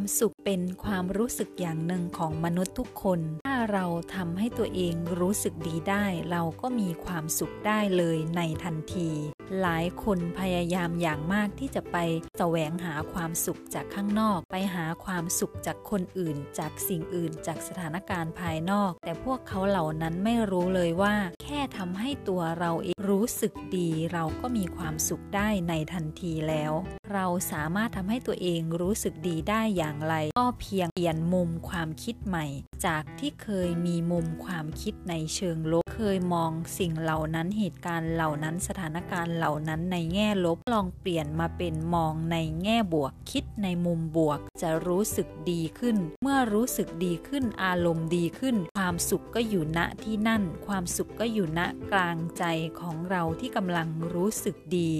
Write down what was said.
ความสุขเป็นความรู้สึกอย่างหนึ่งของมนุษย์ทุกคน ถ้าเราทำให้ตัวเองรู้สึกดีได้ เราก็มีความสุขได้เลยในทันที หลายคนพยายามอย่างมากที่จะไปแสวงหาความสุขจากข้างนอก ไปหาความสุขจากคนอื่น จากสิ่งอื่น จากสถานการณ์ภายนอก แต่พวกเขาเหล่านั้นไม่รู้เลยว่า แค่ทำให้ตัวเราเองรู้สึกดี เราก็มีความสุขได้ในทันทีแล้ว เราสามารถทำให้ตัวเองรู้สึกดีได้อย่างไร ก็เพียงเปลี่ยนมุมความคิดใหม่ จากที่เคยมีมุมความคิดในเชิงลบ เคยมองสิ่งเหล่านั้นเหตุการณ์เหล่านั้นสถานการณ์เหล่านั้นในแง่ลบลองเปลี่ยนมาเป็นมองในแง่บวกคิดในมุมบวก จะรู้สึกดีขึ้น เมื่อรู้สึกดีขึ้นอารมณ์ดีขึ้น ความสุขก็อยู่ณที่นั่น ความสุขก็อยู่ณกลางใจของเราที่กำลังรู้สึกดี